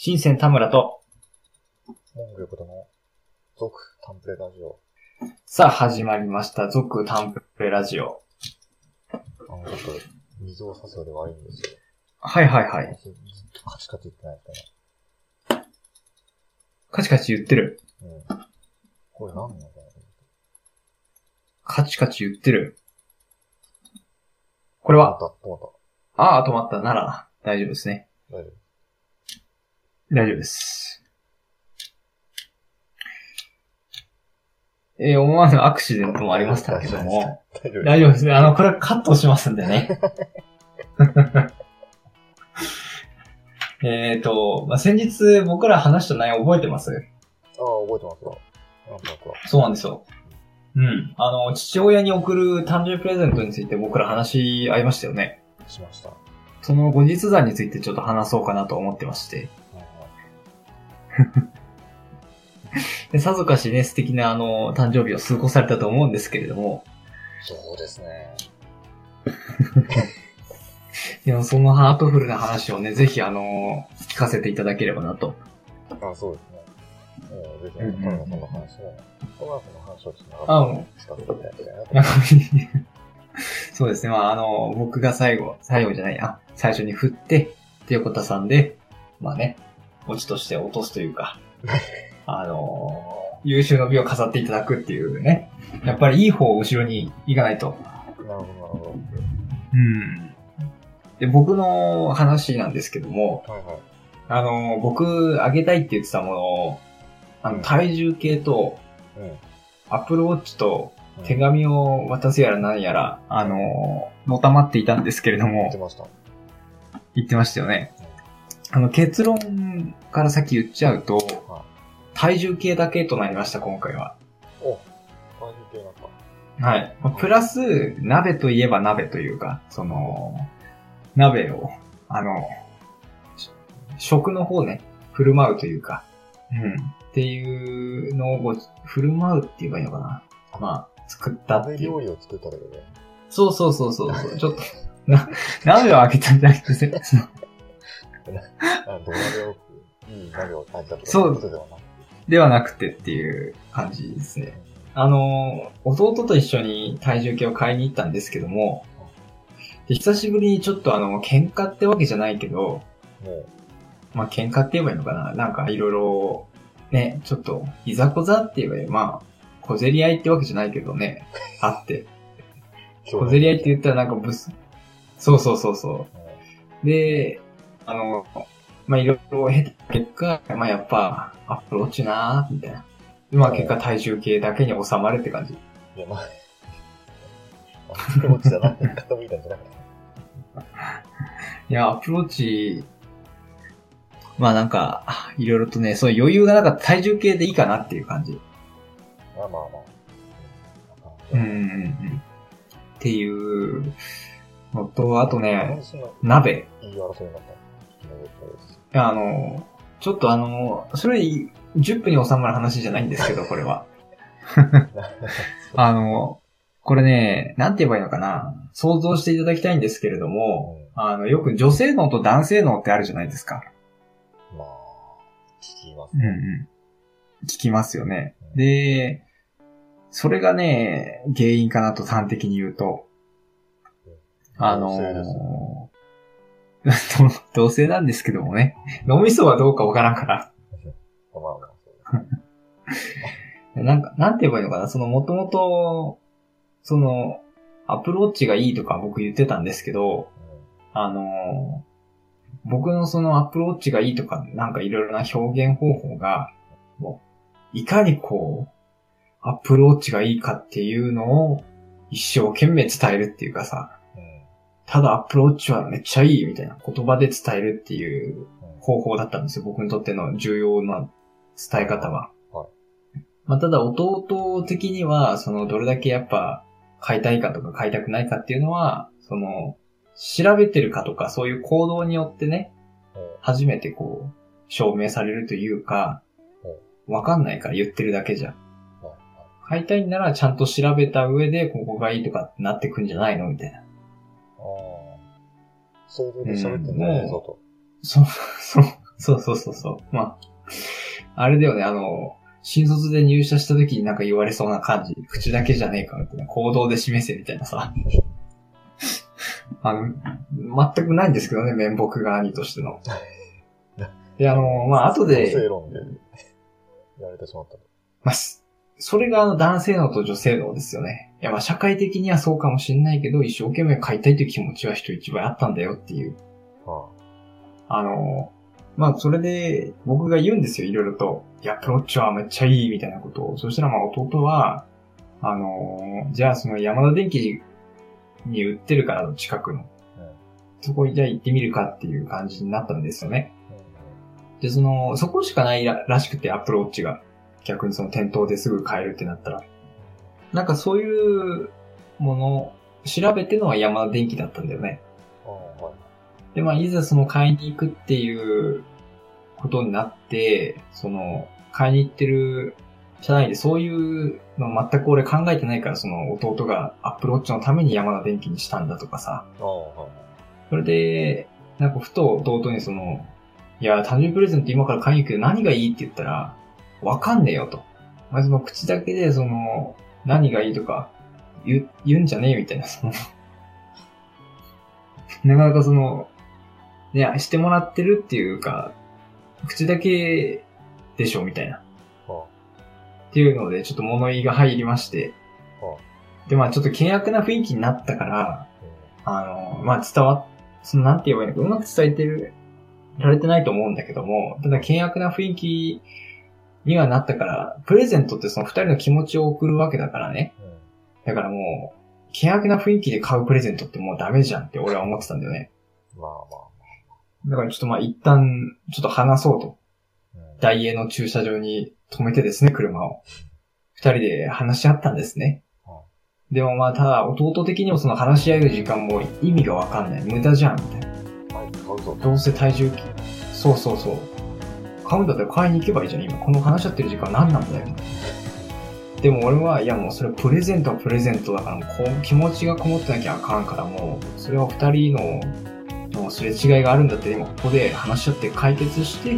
新鮮田村と、モンゴルことの、続タンプレラジオ。さあ始まりました、続タンプレラジオ。あの、ちょっと、水を差すようで悪いんですよ。はいはいはい。ずっとカチカチ言ってないですカチカチ言ってる。かね。うん。これ何なのかなと思って。カチカチ言ってる。これは、止まった、ああ、止まったなら、大丈夫ですね。た。大丈大丈夫です。えー思わぬアクシデントもありましたけども、夫。大丈夫。ですね。あの、これカットしますんでね。えっと、まあ、先日僕ら話した内容覚えてます？ああ、覚えてますよ。なんとなくは。そうなんですよ。うん。あの、父親に送る誕生日プレゼントについて僕ら話し合いましたよね。しました。はその後日談についてちょっと話そうかなと思ってまして。で、さぞかしね、素敵なあの、誕生日を過ごされたと思うんですけれども、そうですね。でもそのハートフルな話をね、ぜひあの、聞かせていただければなと。あそうですね。ええ、ぜひ、うんの話も、田村さんの話をちょっとていただなと。そうですね。まあ、あの、僕が最後、最後じゃない、あ、最初に振って、で、横田さんで、まあね、オチとして落とすというか、あの、優秀の美を飾っていただくっていうね。やっぱりいい方を後ろに行かないと。なるほど、うん。で、僕の話なんですけども、ど。はいはい。あの、僕、あげたいって言ってたものを、あの、体重計と、うん。アップルウォッチと、うん手紙を渡すやら何やら、あの、のたまっていたんですけれども言って、ました。言ってましたよね。あの、結論から先言っちゃうとはい、体重計だけとなりました、今回は。お、体重計になった。はい。まあプラス、鍋といえば鍋というか、その、鍋を、あの、し食の方ね、振る舞うというか、うん。っていうのをご振る舞うって言えばいいのかな。まあ、作ったっていう。鍋料理を作っただけで。そうそうそうそうそう。ちょっと、な、鍋を開けたんじゃなくて、その あ土鍋を、いい鍋を炊いたとかそういことではなくて。ではなくてっていう感じですね。あの、弟と一緒に体重計を買いに行ったんですけども、で久しぶりにちょっとあの、喧嘩ってわけじゃないけど、もう、まあ、喧嘩って言えばいいのかななんかいろいろ、ね、ちょっと、いざこざって言えばいい。まあ、小競り合いってわけじゃないけどね、あって。小競り合いって言ったらなんかブス、そうそうそうそう。で、あの、まあ、いろいろ経た結果、まあ、やっぱ、アップローチなーみたいな。まあ、結果体重計だけに収まるって感じ。いや、まあ、アップローチじゃなくて、傾いたんじゃなくて。いや、アプローチ、まあなんか、いろいろとね、そういう余裕がなかった体重計でいいかなっていう感じ。まあまあまあ。うんうんうん。っていうのと、あとね、鍋。いい争いになったあの、ちょっとあの、それ10分に収まる話じゃないんですけど、これは。あの、これね、なんて言えばいいのかな。想像していただきたいんですけれども、うあの、よく女性脳と男性脳ってあるじゃないですか。んまあ、聞きますうんね。うん。聞きますよね。で、それがね、原因かなと端的に言うと、あの 同性なんですけどもね、脳みそはどうかわからんから、まあまあ、そう。ですなんか、なんて言えばいいのかな、そのもともと、その、アプローチがいいとか僕言ってたんですけど、あのー僕のそのアプローチがいいとか、なんかいろいろな表現方法が、もう、いかにこう、アプローチがいいかっていうのを一生懸命伝えるっていうかさ、ただアプローチはめっちゃいいみたいな言葉で伝えるっていううん。方法だったんですよ。僕にとっての重要な伝え方は。はい。まあ、ただ弟的には、そのどれだけやっぱ買いたいかとか買いたくないかっていうのは、その調べてるかとかそういう行動によってね、初めてこう証明されるというか、わかんないから言ってるだけじゃ買いたいんならちゃんと調べた上でここがいいとかってなってくんじゃないのみたいな。ああ。想像で喋ってんじゃないぞと。そう、そう、そうそうそうそう。まあ、あれだよね、あの、新卒で入社した時になんか言われそうな感じ。口だけじゃねえかみたいな。行動で示せみたいなさ。あの、全くないんですけどね、面目が兄としての。で、あの、まあ、後で、正論で、れてしまった。まあ、すそれがあの男性能と女性能ですよね。いや、まあ、社会的にはそうかもしんないけど、一生懸命買いたいという気持ちは人一倍あったんだよっていう。はあの、まあ、それで、僕が言うんですよ、いろいろと。いや、プロッチはめっちゃいい、みたいなことを。そしたら、まあ、弟は、あの、じゃあ、その山田電機に売ってるからの近くの。うんそこにじゃあ行ってみるかっていう感じになったんですよね。で、その、そこしかないららしくて、アップルウォッチが。逆にその店頭ですぐ買えるってなったら。なんかそういうものを調べてのは山田電機だったんだよね。で、まあ、いざその買いに行くっていうことになって、その、買いに行ってる社内でそういうの全く俺考えてないから、その弟がアップルウォッチのために山田電機にしたんだとかさ。それで、なんかふと弟にその、いや、誕生日プレゼント今から買いに行くけど何がいいって言ったら、わかんねえよと。まあ、その口だけでその、何がいいとか言う言うんじゃねえみたいな、その、なかなかその、ね、してもらってるっていうか、口だけでしょみたいな。はっていうので、ちょっと物言いが入りまして。はで、まあちょっと険悪な雰囲気になったから、あの、まあ、伝わっ、その、なんて言えばいいのか、うまく伝えてる、られてないと思うんだけども、ただ、険悪な雰囲気にはなったから、プレゼントってその二人の気持ちを送るわけだからね。だからもう、険悪な雰囲気で買うプレゼントってもうダメじゃんって俺は思ってたんだよね。まあまだからちょっとまあ一旦、ちょっと話そうと。ダイエーの駐車場に止めてですね、車を。二人で話し合ったんですねは。でもまあ、ただ、弟的にもその話し合う時間も意味がわかんない。無駄じゃん、みたいな。どうせ体重計。そうそうそう。買うんだったら買いに行けばいいじゃん。今この話し合ってる時間何なんだよ。でも俺は、いやもうそれプレゼントはプレゼントだから、こう気持ちがこもってなきゃあかんから、もう、それは二人の、のすれ違いがあるんだって、今ここで話し合って解決して、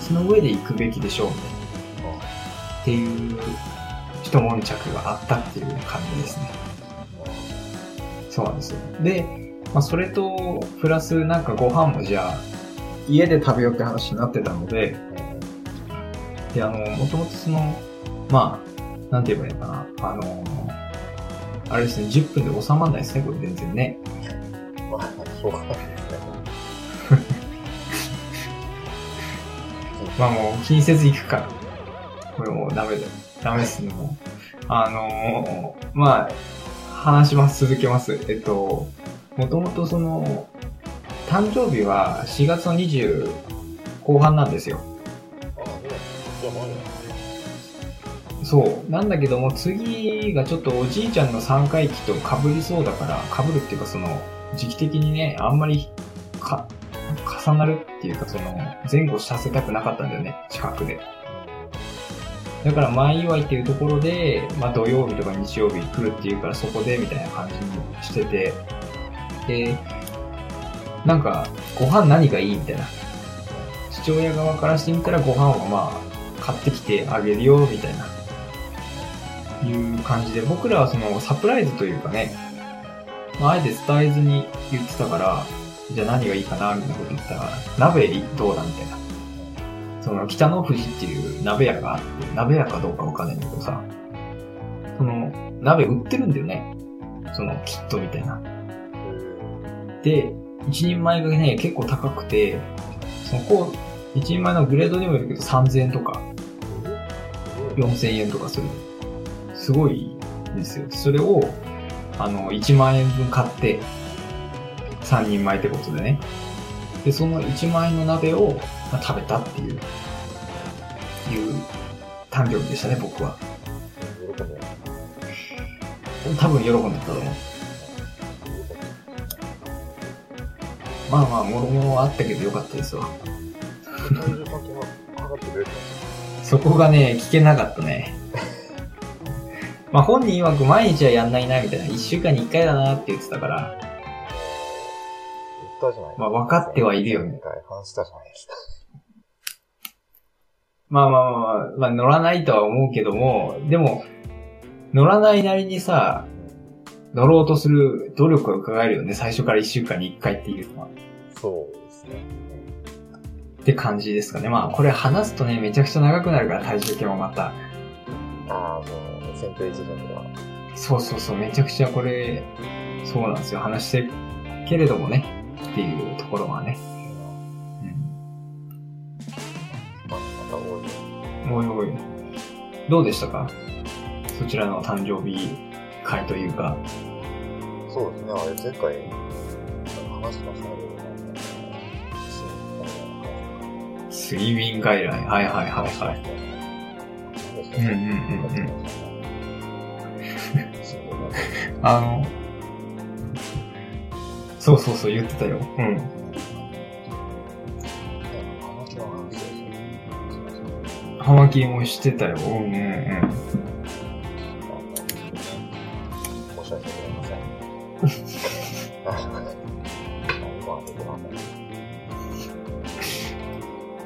その上で行くべきでしょう、みたいな。っていう、一悶着があったっていう感じですね。そうなんですよ。で、まあ、それと、プラスなんかご飯もじゃあ、家で食べようって話になってたので、で、あの、もともとその、まあ、なんて言えばいいのかな、あの、あれですね、10分で収まんないですね、これ全然ね。まあ、しょうがないですね。まあもう気にせず行くから。これもうダメだよ。ダメですね、もう。あのーまあ、話します、続けます。えっと、もともとその、誕生日は4月の20後半なんですよ。そう。なんだけども、次がちょっとおじいちゃんの3回忌と被りそうだから、被るっていうかその、時期的にね、あんまり、か、重なるっていうかその、前後させたくなかったんだよね、近くで。だから前祝いっていうところで、まあ土曜日とか日曜日来るっていうからそこでみたいな感じにしてて、で、なんか、ご飯何がいいみたいな。父親側からしてみたらご飯はまあ、買ってきてあげるよ、みたいな。いう感じで、僕らはそのサプライズというかね、まあ、あえて伝えずに言ってたから、じゃあ何がいいかな、みたいなこと言ったら、鍋どうだみたいな。その北の富士っていう鍋屋があって、鍋屋かどうかわかんないんだけどさ、その鍋売ってるんだよね。そのキットみたいな。で、一人前がね、結構高くて、そのこう、一人前のグレードにもよるけど3000円とか4000円とかする。すごいですよ。それを、あの、1万円分買って、3人前ってことでね。で、その1万円の鍋を、まあ食べたっていう、いう誕生日でしたね、僕は。多分喜んでたと思う。まあまあ、もろもろあったけどよかったですわ。体重関係な上がってくれてそこがね、聞けなかったね。まあ本人曰く毎日はやんないな、みたいな。1週間に1回だなって言ってたから、言ったじゃないまあ分かってはいるよねしたじゃないですか。まあまあまあまあ、まあ乗らないとは思うけども、でも、乗らないなりにさ、乗ろうとする努力が伺えるよね。最初から1週間に1回っていうのは。そうですね。って感じですかね。まあ、これ話すとね、めちゃくちゃ長くなるから、体重計もまた。ああ、もう、選挙一巡では。そうそうそう、めちゃくちゃこれ、そうなんですよ。話してるけれどもね、っていうところはね。うん。まあ、また多いよ。おいおい。どうでしたか？そちらの誕生日会というか。そうですね、あれ前回、話しましたけど、スリーウィン外来。はいはいはいはい。うんうんうんうん。あの、そうそうそう言ってたよ。うん。葉巻もしてたよ。うんうんうん。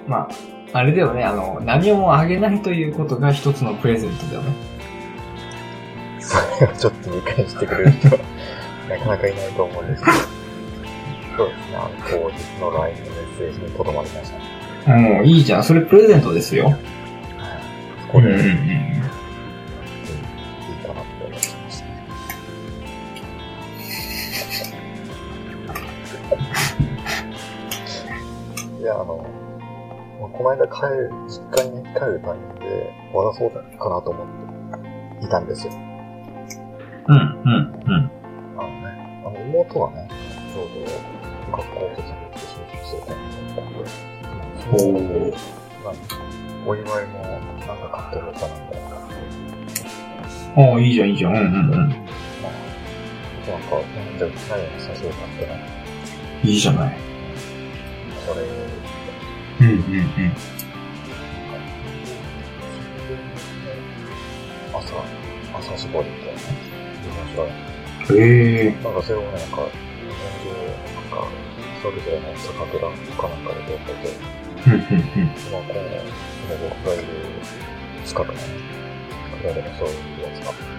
まあ、あれだよね、あの、何をもあげないということが一つのプレゼントだよね。それをちょっと理解してくれる人は、なかなかいないと思うんですけど。そうですね、あの、当日の LINE のメッセージにとどまりました。はい。もういいじゃん。それプレゼントですよ。そこで、間帰る、実家にね帰るタイミングで渡そうかなと思っていたんですよ。うん、うん、うん。あのね、あの妹はね、ちょうど学校を卒業して就職するタイミングだったんで、おそのー。まあお祝いもなんか買ってるかなんだよな。おー、いいじゃん、いいじゃん。うん、うん、うん。まあ、なんか、じゃあ何をさせようかってね、いいじゃない。それを、うん、うん、うん。朝、朝絞りみたいなね。面白い。へえ。なんかそれをね、なんか、日本中、なんか、それぞれの酒蔵かなんかでやってて、うん、うん、うん。まあ、この、今僕がいる近くのね、蔵でもそういうやつが